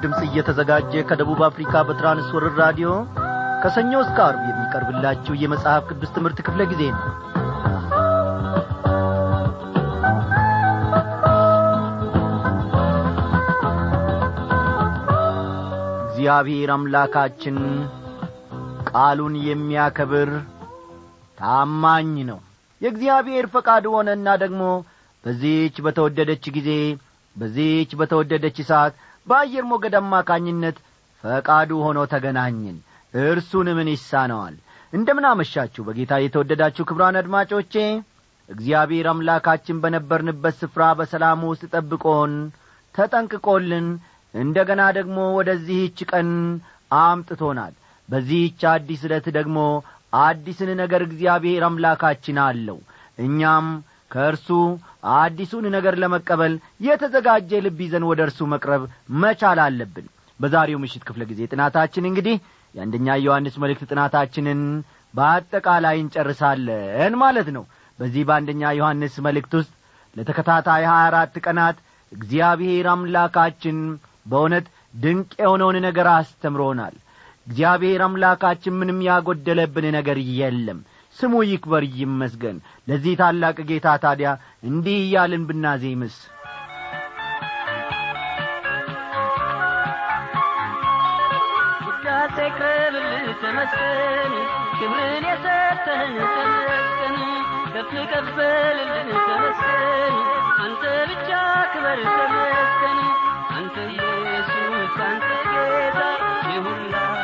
ድምፅ እየተዘጋጀ ከደቡብ አፍሪካ በትራንስወርር ራዲዮ ከሰኞ እስከ አርብ የሚቀርብላችሁ የመጽሐፍ ቅዱስ ትምህርት ክፍለ ጊዜ ነው። እግዚአብሔር አምላካችን ቃሉን የሚያከብር ታማኝ ነው። የእግዚአብሔር ፈቃድ ሆነና ደግሞ በዚህች በተወደደች ጊዜ በዚህች በተወደደች ሰዓት በአየር ሞገድ አማካኝነት ፈቃዱ ሆኖ ተገናኝን እርሱን ምን ይሳነዋል እንደምን አመሻችሁ በጌታ የተወደዳችሁ ክብራን አድማጮቼ እግዚአብሔር አምላካችን በነበርንበት ስፍራ በሰላም ውስጥ ጠብቆን ተጠንቅቆልን እንደ ገና ደግሞ ወደዚህች ቀን አምጥቶናል። በዚህች አዲስ ዕለት ደግሞ አዲስን ነገር እግዚአብሔር አምላካችን አለው። እኛም ከእርሱ አዲሱን ነገር ለመቀበል የተዘጋጀ ልብ ይዘን ወደ እርሱ መቅረብ መቻል አለብን። በዛሬው ምሽት ክፍለ ጊዜ ጥናታችን እንግዲህ የአንደኛ ዮሐንስ መልእክት ጥናታችንን በአጠቃላይ እንጨርሳለን ማለት ነው። በዚህ በአንደኛ ዮሐንስ መልእክት ውስጥ ለተከታታይ ሀያ አራት ቀናት እግዚአብሔር አምላካችን በእውነት ድንቅ የሆነውን ነገር አስተምሮናል። እግዚአብሔር አምላካችን ምንም ያጐደለብን ነገር የለም ስሙ ይክበር ይመስገን። ለዚህ ታላቅ ጌታ ታዲያ እንዲህ እያልን ብናዜምስ? ተመስገን ክብርን የሰጠህን ተመስገን ከፍ ከፍ በልልን ተመስገን አንተ ብቻ ክበር ተመስገን አንተ ኢየሱስ አንተ ጌታ የሁላችን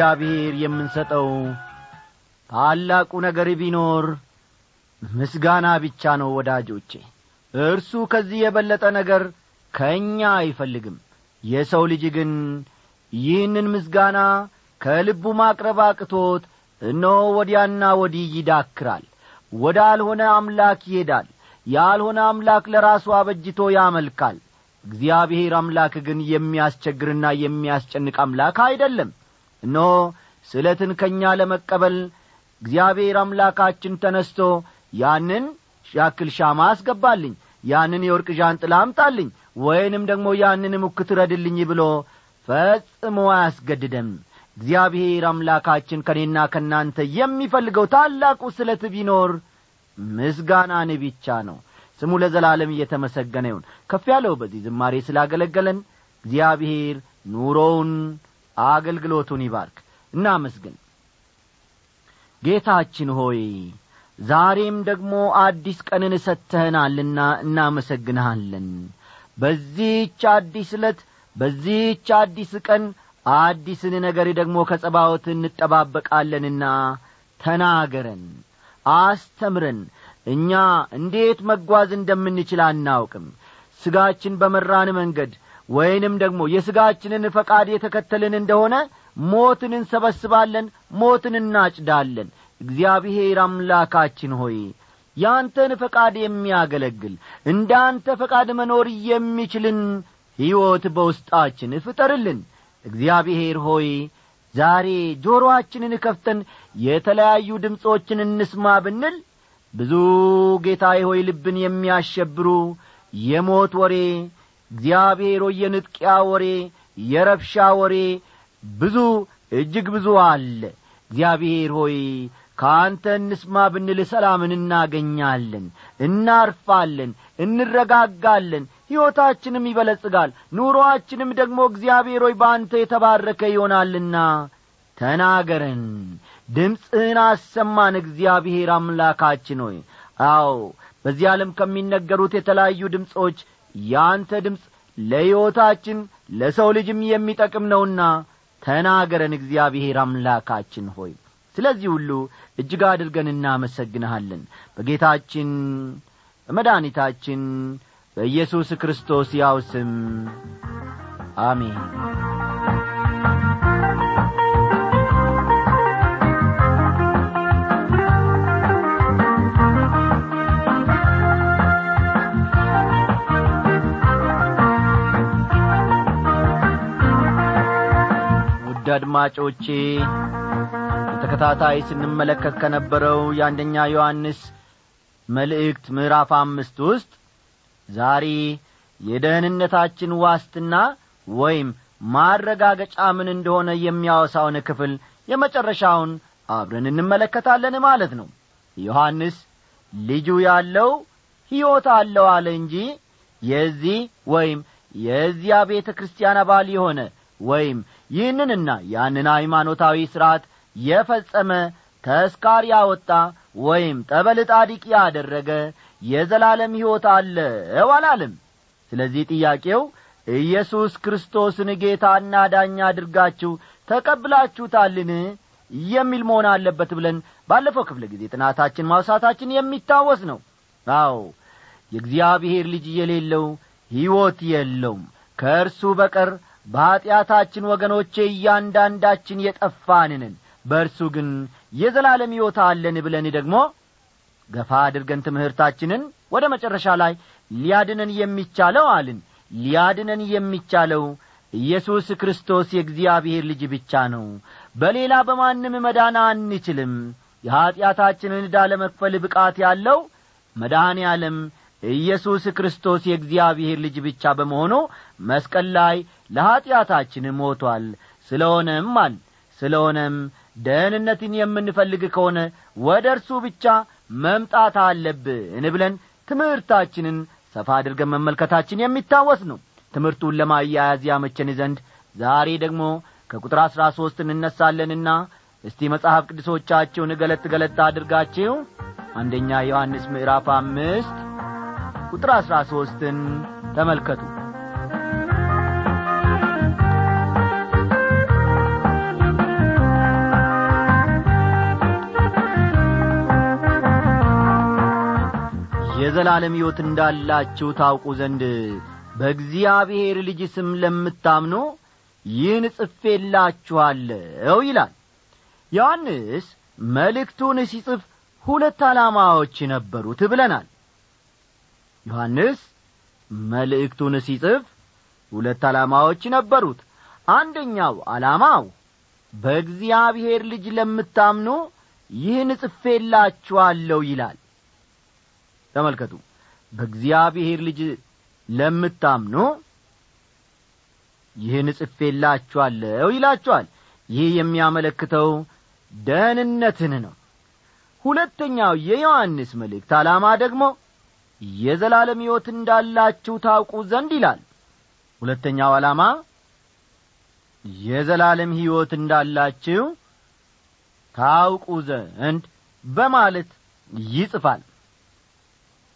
ለእግዚአብሔር የምንሰጠው ታላቁ ነገር ቢኖር ምስጋና ብቻ ነው ወዳጆቼ። እርሱ ከዚህ የበለጠ ነገር ከእኛ አይፈልግም። የሰው ልጅ ግን ይህንን ምስጋና ከልቡ ማቅረብ አቅቶት እነሆ ወዲያና ወዲህ ይዳክራል። ወደ አልሆነ አምላክ ይሄዳል። ያልሆነ አምላክ ለራሱ አበጅቶ ያመልካል። እግዚአብሔር አምላክ ግን የሚያስቸግርና የሚያስጨንቅ አምላክ አይደለም እነሆ ስለትን ከእኛ ለመቀበል እግዚአብሔር አምላካችን ተነስቶ ያንን ያክል ሻማ አስገባልኝ ያንን የወርቅ ዣንጥላ አምጣልኝ ወይንም ደግሞ ያንን ሙክት ረድልኝ ብሎ ፈጽሞ አያስገድደም። እግዚአብሔር አምላካችን ከእኔና ከእናንተ የሚፈልገው ታላቁ ስለት ቢኖር ምስጋናን ብቻ ነው። ስሙ ለዘላለም እየተመሰገነ ይሁን። ከፍ ያለው በዚህ ዝማሬ ስላገለገለን እግዚአብሔር ኑሮውን አገልግሎቱን ይባርክ። እናመስግን። ጌታችን ሆይ ዛሬም ደግሞ አዲስ ቀንን ሰጥተህናልና እናመሰግንሃለን። በዚህች አዲስ ዕለት በዚህች አዲስ ቀን አዲስን ነገር ደግሞ ከጸባወት እንጠባበቃለንና ተናገረን አስተምረን። እኛ እንዴት መጓዝ እንደምንችል አናውቅም። ሥጋችን በመራን መንገድ ወይንም ደግሞ የሥጋችንን ፈቃድ የተከተልን እንደሆነ ሞትን እንሰበስባለን ሞትን እናጭዳለን። እግዚአብሔር አምላካችን ሆይ ያንተን ፈቃድ የሚያገለግል እንደ አንተ ፈቃድ መኖር የሚችልን ሕይወት በውስጣችን ፍጠርልን። እግዚአብሔር ሆይ ዛሬ ጆሮአችንን ከፍተን የተለያዩ ድምፆችን እንስማ ብንል ብዙ ጌታዬ ሆይ ልብን የሚያሸብሩ የሞት ወሬ እግዚአብሔር ሆይ የንጥቂያ ወሬ የረብሻ ወሬ ብዙ እጅግ ብዙ አለ። እግዚአብሔር ሆይ ከአንተ እንስማ ብንል ሰላምን እናገኛለን እናርፋለን እንረጋጋለን። ሕይወታችንም ይበለጽጋል ኑሮአችንም ደግሞ እግዚአብሔር ሆይ በአንተ የተባረከ ይሆናልና ተናገረን። ድምፅህን አሰማን እግዚአብሔር አምላካችን ሆይ። አዎ በዚህ ዓለም ከሚነገሩት የተለያዩ ድምፆች ያንተ ድምፅ ለሕይወታችን ለሰው ልጅም የሚጠቅም ነውና ተናገረን እግዚአብሔር አምላካችን ሆይ። ስለዚህ ሁሉ እጅግ አድርገን እናመሰግንሃለን። በጌታችን በመድኃኒታችን በኢየሱስ ክርስቶስ ያው ስም አሜን አድማጮቼ በተከታታይ ስንመለከት ከነበረው የአንደኛ ዮሐንስ መልእክት ምዕራፍ አምስት ውስጥ ዛሬ የደህንነታችን ዋስትና ወይም ማረጋገጫ ምን እንደሆነ የሚያወሳውን ክፍል የመጨረሻውን አብረን እንመለከታለን ማለት ነው። ዮሐንስ ልጁ ያለው ሕይወት አለው አለ እንጂ የዚህ ወይም የዚያ ቤተ ክርስቲያን አባል የሆነ ወይም ይህንንና ያንን ሃይማኖታዊ ሥርዓት የፈጸመ ተስካር ያወጣ ወይም ጠበል ጣዲቅ ያደረገ የዘላለም ሕይወት አለው አላለም። ስለዚህ ጥያቄው ኢየሱስ ክርስቶስን ጌታና ዳኛ አድርጋችሁ ተቀብላችሁታልን የሚል መሆን አለበት ብለን ባለፈው ክፍለ ጊዜ ጥናታችን ማውሳታችን የሚታወስ ነው። አዎ የእግዚአብሔር ልጅ የሌለው ሕይወት የለውም። ከእርሱ በቀር በኀጢአታችን ወገኖቼ እያንዳንዳችን የጠፋንንን በእርሱ ግን የዘላለም ሕይወት አለን ብለን ደግሞ ገፋ አድርገን ትምህርታችንን ወደ መጨረሻ ላይ ሊያድነን የሚቻለው አልን። ሊያድነን የሚቻለው ኢየሱስ ክርስቶስ የእግዚአብሔር ልጅ ብቻ ነው። በሌላ በማንም መዳን አንችልም። የኀጢአታችንን ዕዳ ለመክፈል ብቃት ያለው መድኃኔ ዓለም ኢየሱስ ክርስቶስ የእግዚአብሔር ልጅ ብቻ በመሆኑ መስቀል ላይ ለኀጢአታችን ሞቶአል ስለሆነም አል ስለሆነም ደህንነትን የምንፈልግ ከሆነ ወደ እርሱ ብቻ መምጣት አለብን ብለን ትምህርታችንን ሰፋ አድርገን መመልከታችን የሚታወስ ነው። ትምህርቱን ለማያያዝ ያመቸን ዘንድ ዛሬ ደግሞ ከቁጥር አሥራ ሦስት እንነሳለንና እስቲ መጽሐፍ ቅዱሶቻችሁን ገለጥ ገለጥ አድርጋችሁ አንደኛ ዮሐንስ ምዕራፍ አምስት ቁጥር አሥራ ሦስትን ተመልከቱ። የዘላለም ሕይወት እንዳላችሁ ታውቁ ዘንድ በእግዚአብሔር ልጅ ስም ለምታምኑ ይህን ጽፌላችኋለሁ ይላል። ዮሐንስ መልእክቱን ሲጽፍ ሁለት ዓላማዎች ነበሩት ብለናል ዮሐንስ መልእክቱን ሲጽፍ ሁለት ዓላማዎች ነበሩት። አንደኛው ዓላማው በእግዚአብሔር ልጅ ለምታምኑ ይህን ጽፌላችኋለሁ ይላል። ተመልከቱ። በእግዚአብሔር ልጅ ለምታምኑ ይህን ጽፌላችኋለሁ ይላችኋል። ይህ የሚያመለክተው ደህንነትን ነው። ሁለተኛው የዮሐንስ መልእክት ዓላማ ደግሞ የዘላለም ሕይወት እንዳላችሁ ታውቁ ዘንድ ይላል። ሁለተኛው ዓላማ የዘላለም ሕይወት እንዳላችሁ ታውቁ ዘንድ በማለት ይጽፋል።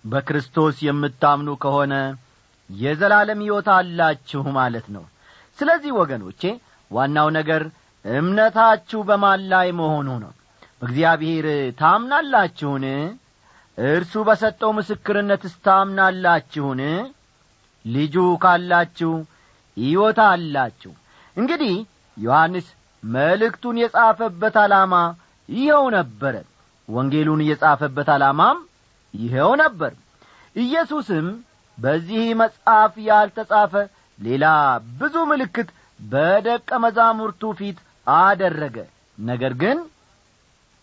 በክርስቶስ የምታምኑ ከሆነ የዘላለም ሕይወት አላችሁ ማለት ነው። ስለዚህ ወገኖቼ ዋናው ነገር እምነታችሁ በማን ላይ መሆኑ ነው? በእግዚአብሔር ታምናላችሁን እርሱ በሰጠው ምስክርነትስ ታምናላችሁን ልጁ ካላችሁ ሕይወት አላችሁ። እንግዲህ ዮሐንስ መልእክቱን የጻፈበት ዓላማ ይኸው ነበረ። ወንጌሉን የጻፈበት ዓላማም ይኸው ነበር። ኢየሱስም በዚህ መጽሐፍ ያልተጻፈ ሌላ ብዙ ምልክት በደቀ መዛሙርቱ ፊት አደረገ። ነገር ግን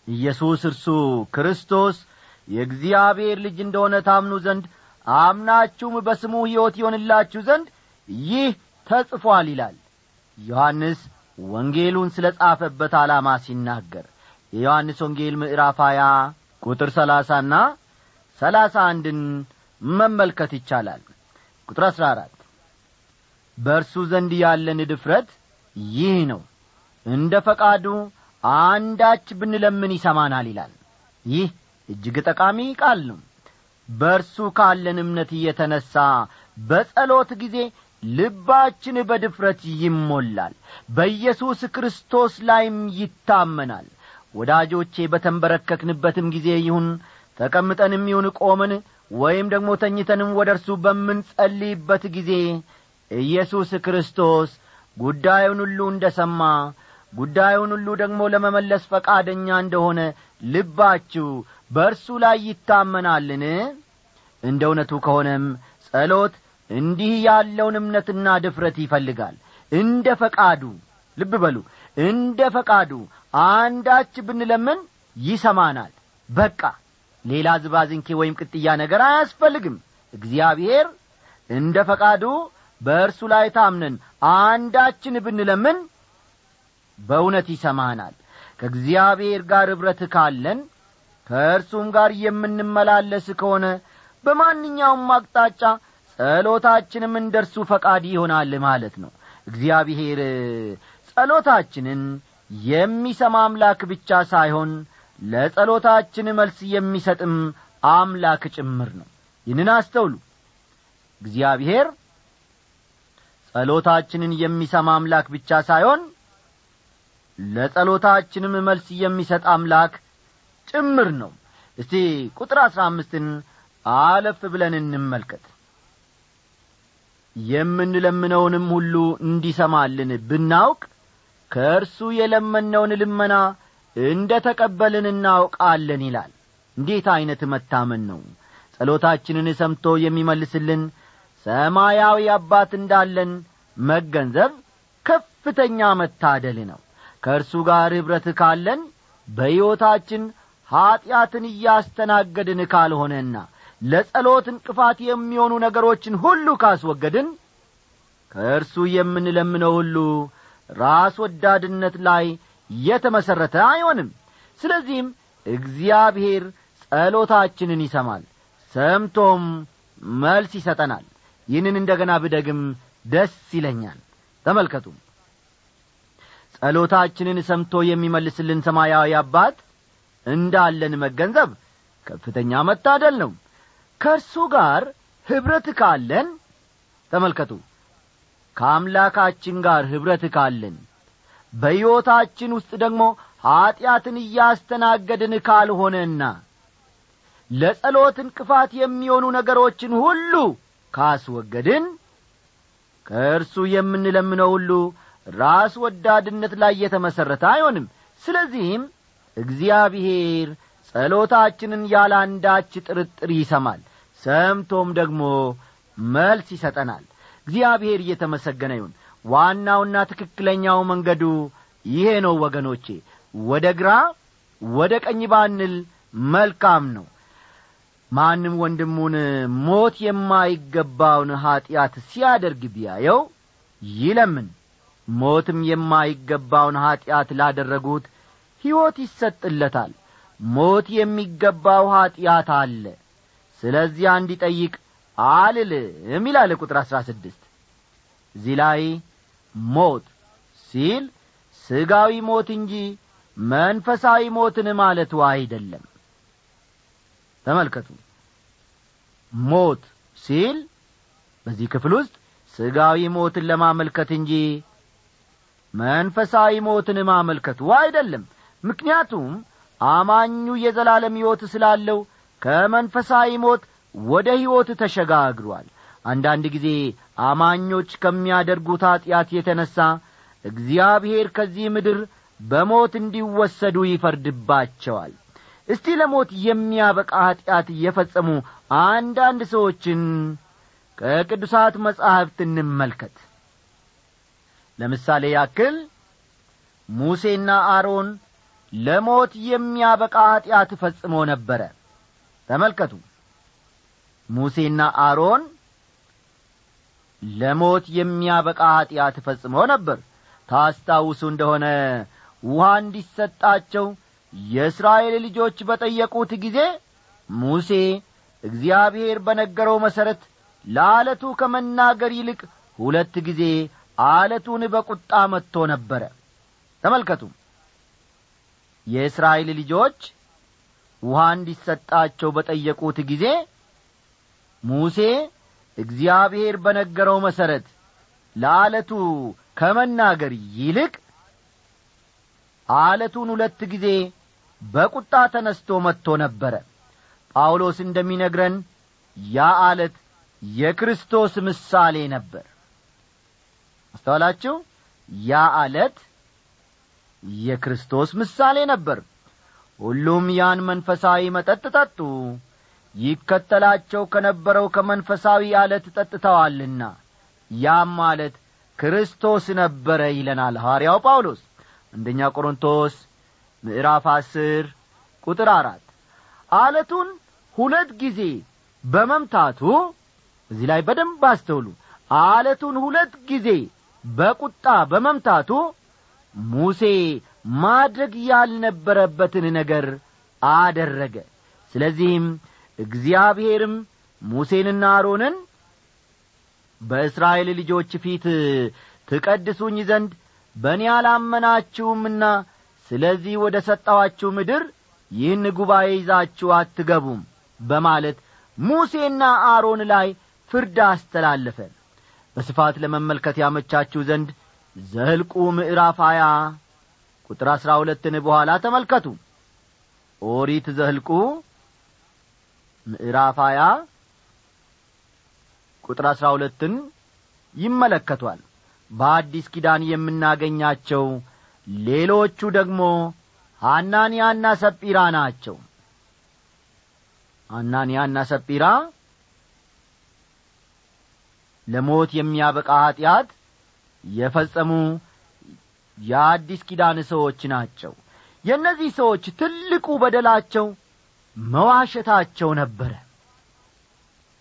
ኢየሱስ እርሱ ክርስቶስ የእግዚአብሔር ልጅ እንደሆነ ታምኑ ዘንድ አምናችሁም በስሙ ሕይወት ይሆንላችሁ ዘንድ ይህ ተጽፏል ይላል። ዮሐንስ ወንጌሉን ስለ ጻፈበት ዓላማ ሲናገር የዮሐንስ ወንጌል ምዕራፍ ሀያ ቁጥር ሰላሳና ሰላሳ አንድን መመልከት ይቻላል። ቁጥር አሥራ አራት በእርሱ ዘንድ ያለን ድፍረት ይህ ነው። እንደ ፈቃዱ አንዳች ብንለምን ይሰማናል ይላል። ይህ እጅግ ጠቃሚ ቃል ነው። በእርሱ ካለን እምነት እየተነሣ በጸሎት ጊዜ ልባችን በድፍረት ይሞላል። በኢየሱስ ክርስቶስ ላይም ይታመናል። ወዳጆቼ በተንበረከክንበትም ጊዜ ይሁን ተቀምጠንም ይሁን ቆመን ወይም ደግሞ ተኝተንም ወደ እርሱ በምንጸልይበት ጊዜ ኢየሱስ ክርስቶስ ጉዳዩን ሁሉ እንደ ሰማ ጉዳዩን ሁሉ ደግሞ ለመመለስ ፈቃደኛ እንደሆነ ልባችሁ በእርሱ ላይ ይታመናልን? እንደ እውነቱ ከሆነም ጸሎት እንዲህ ያለውን እምነትና ድፍረት ይፈልጋል። እንደ ፈቃዱ ልብ በሉ እንደ ፈቃዱ አንዳች ብንለምን ይሰማናል። በቃ ሌላ ዝባዝንኬ ወይም ቅጥያ ነገር አያስፈልግም። እግዚአብሔር እንደ ፈቃዱ በእርሱ ላይ ታምነን አንዳችን ብንለምን በእውነት ይሰማናል። ከእግዚአብሔር ጋር ኅብረት ካለን ከእርሱም ጋር የምንመላለስ ከሆነ በማንኛውም አቅጣጫ ጸሎታችንም እንደ እርሱ ፈቃድ ይሆናል ማለት ነው። እግዚአብሔር ጸሎታችንን የሚሰማ አምላክ ብቻ ሳይሆን ለጸሎታችን መልስ የሚሰጥም አምላክ ጭምር ነው። ይህንን አስተውሉ። እግዚአብሔር ጸሎታችንን የሚሰማ አምላክ ብቻ ሳይሆን ለጸሎታችንም መልስ የሚሰጥ አምላክ ጭምር ነው። እስቲ ቁጥር አሥራ አምስትን አለፍ ብለን እንመልከት። የምንለምነውንም ሁሉ እንዲሰማልን ብናውቅ ከእርሱ የለመነውን ልመና እንደ ተቀበልን እናውቃለን ይላል። እንዴት ዐይነት መታመን ነው! ጸሎታችንን ሰምቶ የሚመልስልን ሰማያዊ አባት እንዳለን መገንዘብ ከፍተኛ መታደል ነው። ከእርሱ ጋር ኅብረት ካለን በሕይወታችን ኀጢአትን እያስተናገድን ካልሆነና ለጸሎት እንቅፋት የሚሆኑ ነገሮችን ሁሉ ካስወገድን ከእርሱ የምንለምነው ሁሉ ራስ ወዳድነት ላይ የተመሠረተ አይሆንም። ስለዚህም እግዚአብሔር ጸሎታችንን ይሰማል ሰምቶም መልስ ይሰጠናል። ይህንን እንደ ገና ብደግም ደስ ይለኛል። ተመልከቱ ጸሎታችንን ሰምቶ የሚመልስልን ሰማያዊ አባት እንዳለን መገንዘብ ከፍተኛ መታደል ነው። ከእርሱ ጋር ኅብረት ካለን ተመልከቱ ከአምላካችን ጋር ኅብረት ካለን በሕይወታችን ውስጥ ደግሞ ኀጢአትን እያስተናገድን ካልሆነና ለጸሎት እንቅፋት የሚሆኑ ነገሮችን ሁሉ ካስወገድን ከእርሱ የምንለምነው ሁሉ ራስ ወዳድነት ላይ የተመሠረተ አይሆንም። ስለዚህም እግዚአብሔር ጸሎታችንን ያለ ጥርጥር ይሰማል። ሰምቶም ደግሞ መልስ ይሰጠናል። እግዚአብሔር እየተመሰገነ ይሁን። ዋናውና ትክክለኛው መንገዱ ይሄ ነው ወገኖቼ። ወደ ግራ ወደ ቀኝ ባንል መልካም ነው። ማንም ወንድሙን ሞት የማይገባውን ኀጢአት ሲያደርግ ቢያየው ይለምን። ሞትም የማይገባውን ኀጢአት ላደረጉት ሕይወት ይሰጥለታል። ሞት የሚገባው ኀጢአት አለ። ስለዚያ እንዲጠይቅ አልልም ይላል ቁጥር አሥራ ስድስት። እዚህ ላይ ሞት ሲል ሥጋዊ ሞት እንጂ መንፈሳዊ ሞትን ማለቱ አይደለም። ተመልከቱ። ሞት ሲል በዚህ ክፍል ውስጥ ሥጋዊ ሞትን ለማመልከት እንጂ መንፈሳዊ ሞትን ማመልከቱ አይደለም ምክንያቱም አማኙ የዘላለም ሕይወት ስላለው ከመንፈሳዊ ሞት ወደ ሕይወት ተሸጋግሯል። አንዳንድ ጊዜ አማኞች ከሚያደርጉት ኀጢአት የተነሣ እግዚአብሔር ከዚህ ምድር በሞት እንዲወሰዱ ይፈርድባቸዋል። እስቲ ለሞት የሚያበቃ ኀጢአት የፈጸሙ አንዳንድ ሰዎችን ከቅዱሳት መጻሕፍት እንመልከት። ለምሳሌ ያክል ሙሴና አሮን ለሞት የሚያበቃ ኀጢአት ፈጽሞ ነበረ። ተመልከቱ። ሙሴና አሮን ለሞት የሚያበቃ ኀጢአት ፈጽሞ ነበር። ታስታውሱ እንደሆነ ውሃ እንዲሰጣቸው የእስራኤል ልጆች በጠየቁት ጊዜ ሙሴ እግዚአብሔር በነገረው መሠረት ለዓለቱ ከመናገር ይልቅ ሁለት ጊዜ አለቱን በቁጣ መጥቶ ነበረ። ተመልከቱ የእስራኤል ልጆች ውሃ እንዲሰጣቸው በጠየቁት ጊዜ ሙሴ እግዚአብሔር በነገረው መሠረት ለዓለቱ ከመናገር ይልቅ አለቱን ሁለት ጊዜ በቁጣ ተነስቶ መጥቶ ነበረ። ጳውሎስ እንደሚነግረን ያ አለት የክርስቶስ ምሳሌ ነበር። አስተዋላችሁ? ያ አለት የክርስቶስ ምሳሌ ነበር። ሁሉም ያን መንፈሳዊ መጠጥ ጠጡ። ይከተላቸው ከነበረው ከመንፈሳዊ አለት ጠጥተዋልና። ያም ማለት ክርስቶስ ነበረ ይለናል ሐዋርያው ጳውሎስ። አንደኛ ቆሮንቶስ ምዕራፍ አስር ቁጥር አራት አለቱን ሁለት ጊዜ በመምታቱ እዚህ ላይ በደንብ አስተውሉ። አለቱን ሁለት ጊዜ በቁጣ በመምታቱ ሙሴ ማድረግ ያልነበረበትን ነገር አደረገ። ስለዚህም እግዚአብሔርም ሙሴንና አሮንን በእስራኤል ልጆች ፊት ትቀድሱኝ ዘንድ በእኔ አላመናችሁምና ስለዚህ ወደ ሰጠኋችሁ ምድር ይህን ጉባኤ ይዛችሁ አትገቡም በማለት ሙሴና አሮን ላይ ፍርድ አስተላለፈ። በስፋት ለመመልከት ያመቻችሁ ዘንድ ዘህልቁ ምዕራፍ ሀያ ቁጥር አሥራ ሁለትን በኋላ ተመልከቱ። ኦሪት ዘህልቁ ምዕራፍ ሀያ ቁጥር አሥራ ሁለትን ይመለከቷል። በአዲስ ኪዳን የምናገኛቸው ሌሎቹ ደግሞ ሐናንያና ሰጲራ ናቸው። ሐናንያና ሰጲራ ለሞት የሚያበቃ ኀጢአት የፈጸሙ የአዲስ ኪዳን ሰዎች ናቸው። የእነዚህ ሰዎች ትልቁ በደላቸው መዋሸታቸው ነበረ።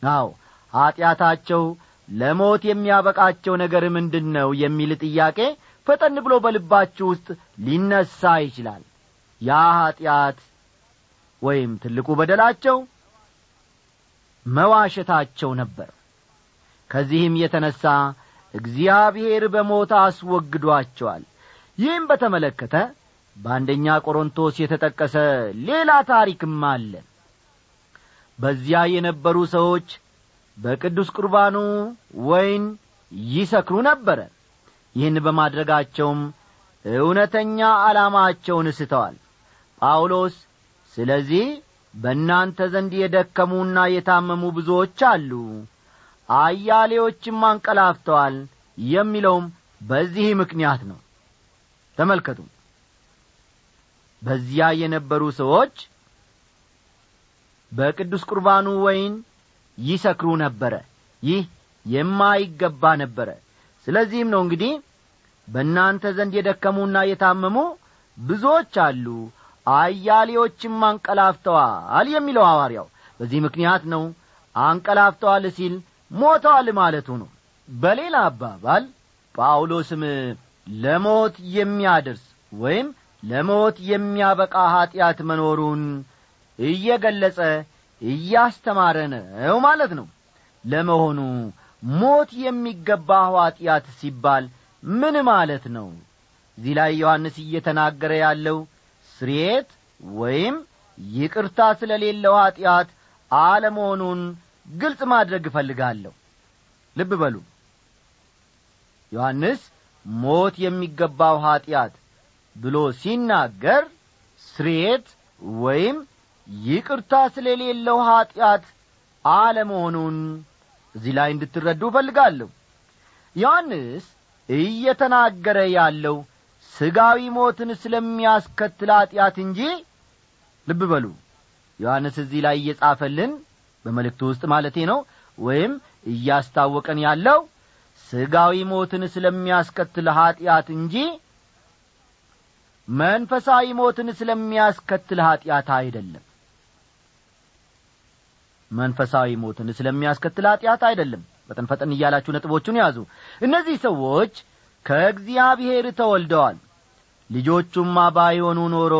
አዎ ኀጢአታቸው ለሞት የሚያበቃቸው ነገር ምንድን ነው የሚል ጥያቄ ፈጠን ብሎ በልባችሁ ውስጥ ሊነሣ ይችላል። ያ ኀጢአት ወይም ትልቁ በደላቸው መዋሸታቸው ነበር። ከዚህም የተነሣ እግዚአብሔር በሞት አስወግዷቸዋል። ይህም በተመለከተ በአንደኛ ቆሮንቶስ የተጠቀሰ ሌላ ታሪክም አለ። በዚያ የነበሩ ሰዎች በቅዱስ ቁርባኑ ወይን ይሰክሩ ነበረ። ይህን በማድረጋቸውም እውነተኛ ዓላማቸውን ስተዋል። ጳውሎስ ስለዚህ በእናንተ ዘንድ የደከሙና የታመሙ ብዙዎች አሉ አያሌዎችም አንቀላፍተዋል የሚለውም በዚህ ምክንያት ነው። ተመልከቱ። በዚያ የነበሩ ሰዎች በቅዱስ ቁርባኑ ወይን ይሰክሩ ነበረ። ይህ የማይገባ ነበረ። ስለዚህም ነው እንግዲህ በእናንተ ዘንድ የደከሙና የታመሙ ብዙዎች አሉ አያሌዎችም አንቀላፍተዋል የሚለው ሐዋርያው። በዚህ ምክንያት ነው አንቀላፍተዋል ሲል ሞተዋል ማለቱ ነው። በሌላ አባባል ጳውሎስም ለሞት የሚያደርስ ወይም ለሞት የሚያበቃ ኀጢአት መኖሩን እየገለጸ እያስተማረ ነው ማለት ነው። ለመሆኑ ሞት የሚገባው ኀጢአት ሲባል ምን ማለት ነው? እዚህ ላይ ዮሐንስ እየተናገረ ያለው ስርየት ወይም ይቅርታ ስለሌለው ኀጢአት አለመሆኑን ግልጽ ማድረግ እፈልጋለሁ። ልብ በሉ። ዮሐንስ ሞት የሚገባው ኀጢአት ብሎ ሲናገር ስርየት ወይም ይቅርታ ስለሌለው ኀጢአት አለመሆኑን እዚህ ላይ እንድትረዱ እፈልጋለሁ። ዮሐንስ እየተናገረ ያለው ሥጋዊ ሞትን ስለሚያስከትል ኀጢአት እንጂ ልብ በሉ። ዮሐንስ እዚህ ላይ እየጻፈልን በመልእክቱ ውስጥ ማለቴ ነው። ወይም እያስታወቀን ያለው ሥጋዊ ሞትን ስለሚያስከትል ኀጢአት እንጂ መንፈሳዊ ሞትን ስለሚያስከትል ኀጢአት አይደለም። መንፈሳዊ ሞትን ስለሚያስከትል ኀጢአት አይደለም። ፈጠን ፈጠን እያላችሁ ነጥቦቹን ያዙ። እነዚህ ሰዎች ከእግዚአብሔር ተወልደዋል። ልጆቹማ ባይሆኑ ኖሮ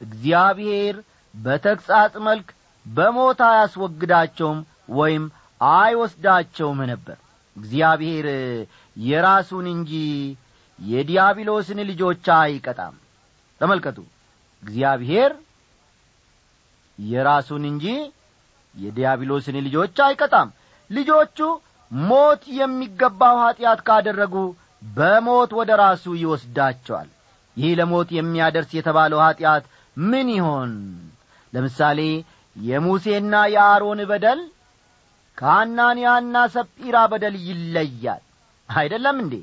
እግዚአብሔር በተግሣጽ መልክ በሞት አያስወግዳቸውም ወይም አይወስዳቸውም ነበር። እግዚአብሔር የራሱን እንጂ የዲያብሎስን ልጆች አይቀጣም። ተመልከቱ። እግዚአብሔር የራሱን እንጂ የዲያብሎስን ልጆች አይቀጣም። ልጆቹ ሞት የሚገባው ኀጢአት ካደረጉ በሞት ወደ ራሱ ይወስዳቸዋል። ይህ ለሞት የሚያደርስ የተባለው ኀጢአት ምን ይሆን? ለምሳሌ የሙሴና የአሮን በደል ከአናንያና ሰጲራ በደል ይለያል። አይደለም እንዴ?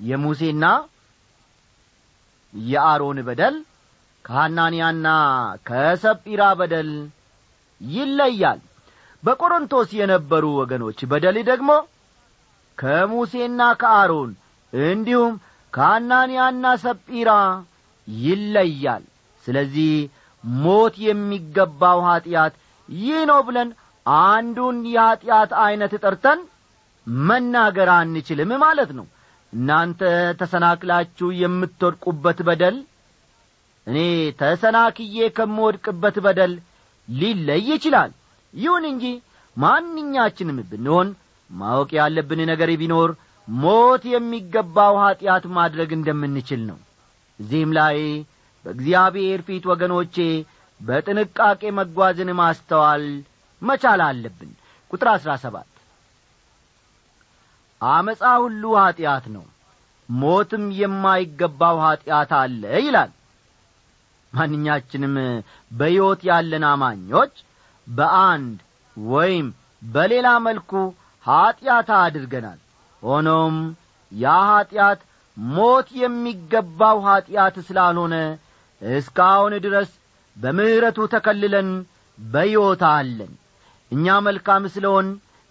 የሙሴና የአሮን በደል ከሐናንያና ከሰጲራ በደል ይለያል። በቆሮንቶስ የነበሩ ወገኖች በደል ደግሞ ከሙሴና ከአሮን እንዲሁም ከአናንያና ሰጲራ ይለያል። ስለዚህ ሞት የሚገባው ኀጢአት ይህ ነው ብለን አንዱን የኀጢአት ዐይነት ጠርተን መናገር አንችልም ማለት ነው። እናንተ ተሰናክላችሁ የምትወድቁበት በደል እኔ ተሰናክዬ ከምወድቅበት በደል ሊለይ ይችላል። ይሁን እንጂ ማንኛችንም ብንሆን ማወቅ ያለብን ነገር ቢኖር ሞት የሚገባው ኀጢአት ማድረግ እንደምንችል ነው። እዚህም ላይ በእግዚአብሔር ፊት ወገኖቼ በጥንቃቄ መጓዝን ማስተዋል መቻል አለብን። ቁጥር አሥራ ሰባት አመፃ ሁሉ ኀጢአት ነው ሞትም የማይገባው ኀጢአት አለ ይላል። ማንኛችንም በሕይወት ያለን አማኞች በአንድ ወይም በሌላ መልኩ ኀጢአት አድርገናል። ሆኖም ያ ኀጢአት ሞት የሚገባው ኀጢአት ስላልሆነ እስካሁን ድረስ በምሕረቱ ተከልለን በሕይወት አለን። እኛ መልካም ስለሆን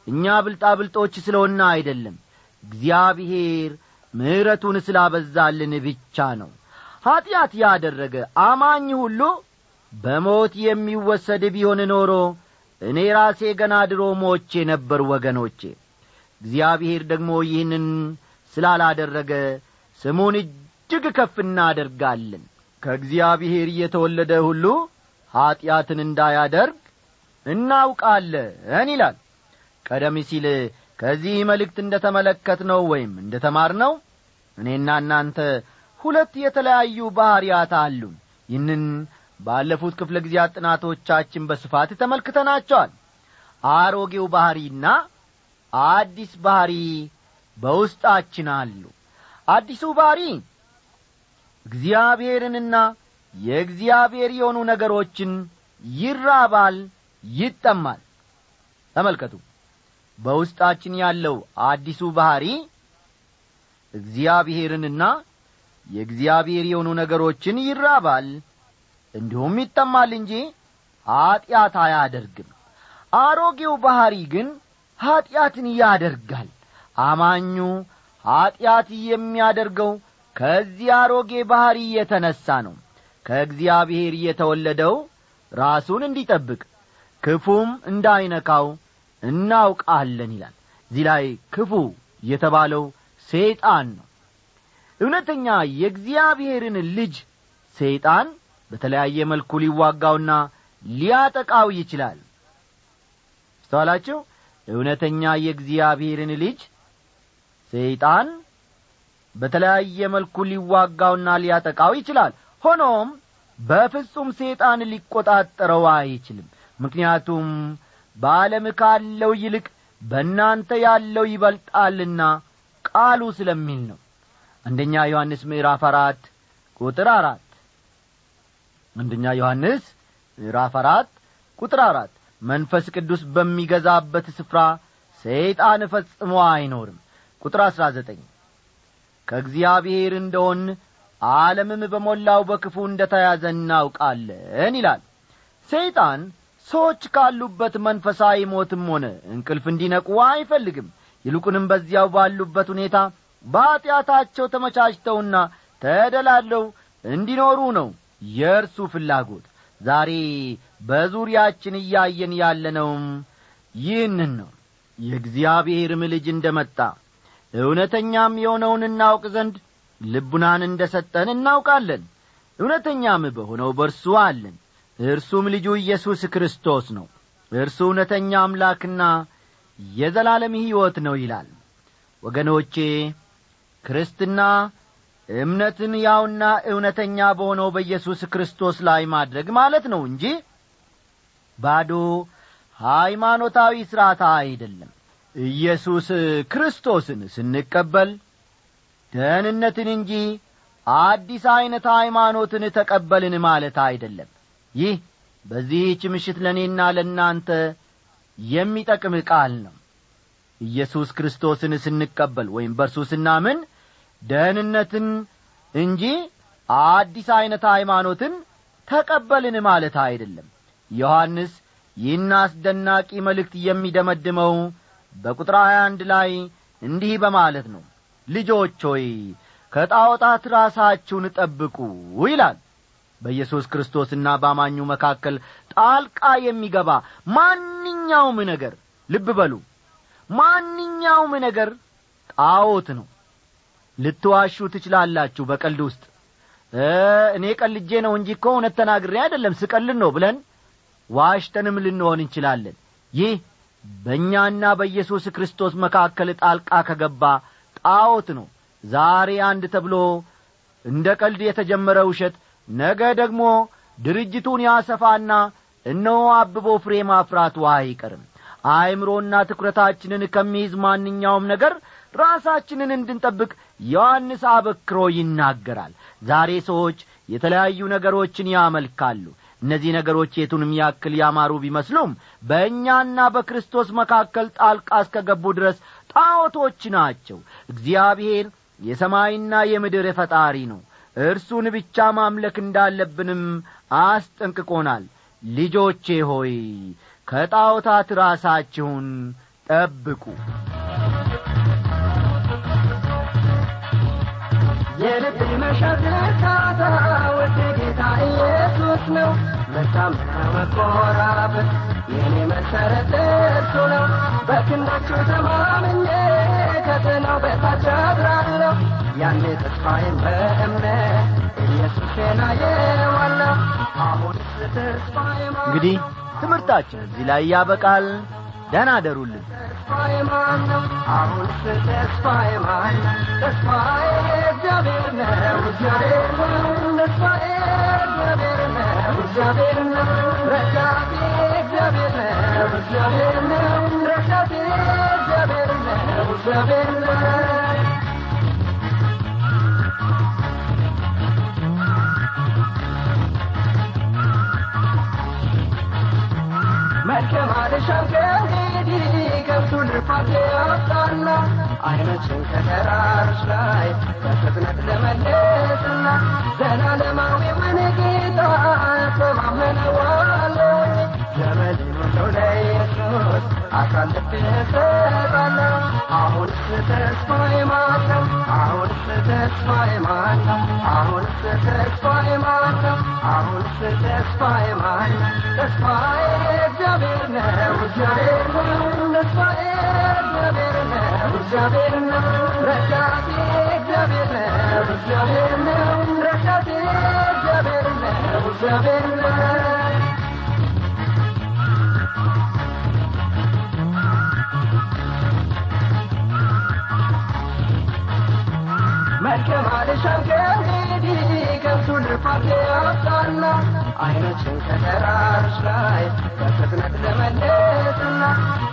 እኛ ብልጣብልጦች ስለሆና አይደለም። እግዚአብሔር ምሕረቱን ስላበዛልን ብቻ ነው። ኀጢአት ያደረገ አማኝ ሁሉ በሞት የሚወሰድ ቢሆን ኖሮ እኔ ራሴ ገና ድሮ ሞቼ ነበር ወገኖቼ። እግዚአብሔር ደግሞ ይህንን ስላላደረገ ስሙን እጅግ ከፍ እናደርጋለን ከእግዚአብሔር እየተወለደ ሁሉ ኀጢአትን እንዳያደርግ እናውቃለን ይላል። ቀደም ሲል ከዚህ መልእክት እንደ ተመለከትነው ወይም እንደ ተማርነው እኔና እናንተ ሁለት የተለያዩ ባሕርያት አሉን። ይህንን ባለፉት ክፍለ ጊዜያት ጥናቶቻችን በስፋት ተመልክተናቸዋል። አሮጌው ባሕሪና አዲስ ባሕሪ በውስጣችን አሉ። አዲሱ ባሕሪ እግዚአብሔርንና የእግዚአብሔር የሆኑ ነገሮችን ይራባል ይጠማል። ተመልከቱ። በውስጣችን ያለው አዲሱ ባሕሪ እግዚአብሔርንና የእግዚአብሔር የሆኑ ነገሮችን ይራባል እንዲሁም ይጠማል እንጂ ኀጢአት አያደርግም። አሮጌው ባሕሪ ግን ኀጢአትን ያደርጋል። አማኙ ኀጢአት የሚያደርገው ከዚህ አሮጌ ባሕሪ የተነሣ ነው። ከእግዚአብሔር የተወለደው ራሱን እንዲጠብቅ ክፉም እንዳይነካው እናውቃለን ይላል። እዚህ ላይ ክፉ የተባለው ሰይጣን ነው። እውነተኛ የእግዚአብሔርን ልጅ ሰይጣን በተለያየ መልኩ ሊዋጋውና ሊያጠቃው ይችላል። ስተዋላችሁ እውነተኛ የእግዚአብሔርን ልጅ ሰይጣን በተለያየ መልኩ ሊዋጋውና ሊያጠቃው ይችላል። ሆኖም በፍጹም ሰይጣን ሊቈጣጠረው አይችልም። ምክንያቱም በዓለም ካለው ይልቅ በእናንተ ያለው ይበልጣልና ቃሉ ስለሚል ነው። አንደኛ ዮሐንስ ምዕራፍ አራት ቁጥር አራት አንደኛ ዮሐንስ ምዕራፍ አራት ቁጥር አራት መንፈስ ቅዱስ በሚገዛበት ስፍራ ሰይጣን ፈጽሞ አይኖርም። ቁጥር አሥራ ዘጠኝ ከእግዚአብሔር እንደሆን ዓለምም በሞላው በክፉ እንደ ተያዘ እናውቃለን ይላል። ሰይጣን ሰዎች ካሉበት መንፈሳዊ ሞትም ሆነ እንቅልፍ እንዲነቁ አይፈልግም። ይልቁንም በዚያው ባሉበት ሁኔታ በኀጢአታቸው ተመቻችተውና ተደላለው እንዲኖሩ ነው የእርሱ ፍላጎት። ዛሬ በዙሪያችን እያየን ያለነውም ይህንን ነው። የእግዚአብሔርም ልጅ እንደ መጣ እውነተኛም የሆነውን እናውቅ ዘንድ ልቡናን እንደ ሰጠን እናውቃለን። እውነተኛም በሆነው በእርሱ አለን። እርሱም ልጁ ኢየሱስ ክርስቶስ ነው። እርሱ እውነተኛ አምላክና የዘላለም ሕይወት ነው ይላል። ወገኖቼ ክርስትና እምነትን ያውና እውነተኛ በሆነው በኢየሱስ ክርስቶስ ላይ ማድረግ ማለት ነው እንጂ ባዶ ሃይማኖታዊ ሥርዓት አይደለም ኢየሱስ ክርስቶስን ስንቀበል ደህንነትን እንጂ አዲስ ዐይነት ሃይማኖትን ተቀበልን ማለት አይደለም። ይህ በዚህች ምሽት ለእኔና ለእናንተ የሚጠቅም ቃል ነው። ኢየሱስ ክርስቶስን ስንቀበል ወይም በርሱ ስናምን ደህንነትን እንጂ አዲስ ዐይነት ሃይማኖትን ተቀበልን ማለት አይደለም። ዮሐንስ ይህን አስደናቂ መልእክት የሚደመድመው በቁጥር ሀያ አንድ ላይ እንዲህ በማለት ነው። ልጆች ሆይ ከጣዖታት ራሳችሁን ጠብቁ ይላል። በኢየሱስ ክርስቶስና በአማኙ መካከል ጣልቃ የሚገባ ማንኛውም ነገር ልብ በሉ ማንኛውም ነገር ጣዖት ነው። ልትዋሹ ትችላላችሁ በቀልድ ውስጥ። እኔ ቀልጄ ነው እንጂ እኮ እውነት ተናግሬ አይደለም ስቀልድ ነው ብለን ዋሽተንም ልንሆን እንችላለን። ይህ በእኛና በኢየሱስ ክርስቶስ መካከል ጣልቃ ከገባ ጣዖት ነው። ዛሬ አንድ ተብሎ እንደ ቀልድ የተጀመረ ውሸት ነገ ደግሞ ድርጅቱን ያሰፋና እነሆ አብቦ ፍሬ ማፍራቱ አይቀርም። አእምሮና ትኩረታችንን ከሚይዝ ማንኛውም ነገር ራሳችንን እንድንጠብቅ ዮሐንስ አበክሮ ይናገራል። ዛሬ ሰዎች የተለያዩ ነገሮችን ያመልካሉ እነዚህ ነገሮች የቱንም ያክል ያማሩ ቢመስሉም በእኛና በክርስቶስ መካከል ጣልቃ እስከገቡ ድረስ ጣዖቶች ናቸው። እግዚአብሔር የሰማይና የምድር ፈጣሪ ነው። እርሱን ብቻ ማምለክ እንዳለብንም አስጠንቅቆናል። ልጆቼ ሆይ ከጣዖታት ራሳችሁን ጠብቁ። የልብ ጌታ ኢየሱስ ነው። መታመና መኮራበት የኔ መሰረት እርሱ ነው። በክንዳችሁ ተማምኜ ከጥላው በታች አድራለሁ። ያኔ ተስፋዬን በእምነት ኢየሱሴን አየዋለሁ አሁንስ ተስፋዬ እንግዲህ ትምህርታችን እዚህ ላይ ያበቃል። ደህና አደሩልን። ተስፋዬ ማን ነው? አሁንስ ተስፋዬ ማን? ተስፋዬ እግዚአብሔር ነው፣ እግዚአብሔር ነው። ተስፋዬ መልካም አልሻም ከእንግዲህ ከብቱ ልፋት ያወጣና አይኖችን ከተራሮች ላይ በፍጥነት ለመለስና ዘላለማዊውን ጌታ ተማመነዋለሁ ዘመኔን ሁሉ ለኢየሱስ አሳልፌ እሰጣለሁ አሁንስ ተስፋዬ ማን አሁንስ ተስፋዬ ማን አሁንስ ተስፋዬ ማን አሁንስ ተስፋዬ ማን ተስፋዬ እግዚአብሔር ነው እግዚአብሔር እግዚአብሔር ነው ረዳቴ እግዚአብሔር ነው እግዚአብሔር ነው ረዳቴ እግዚአብሔር ነው እግዚአብሔር ነው። ያወጣና አይኖችን ከተራሮች ላይ በፍጥነት ለመለስና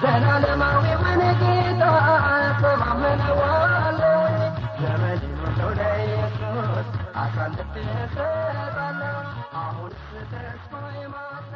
ዘላለማዊውን ጌታ አሳልፌ እሰጣለሁ። አሁን ተስፋ የማታ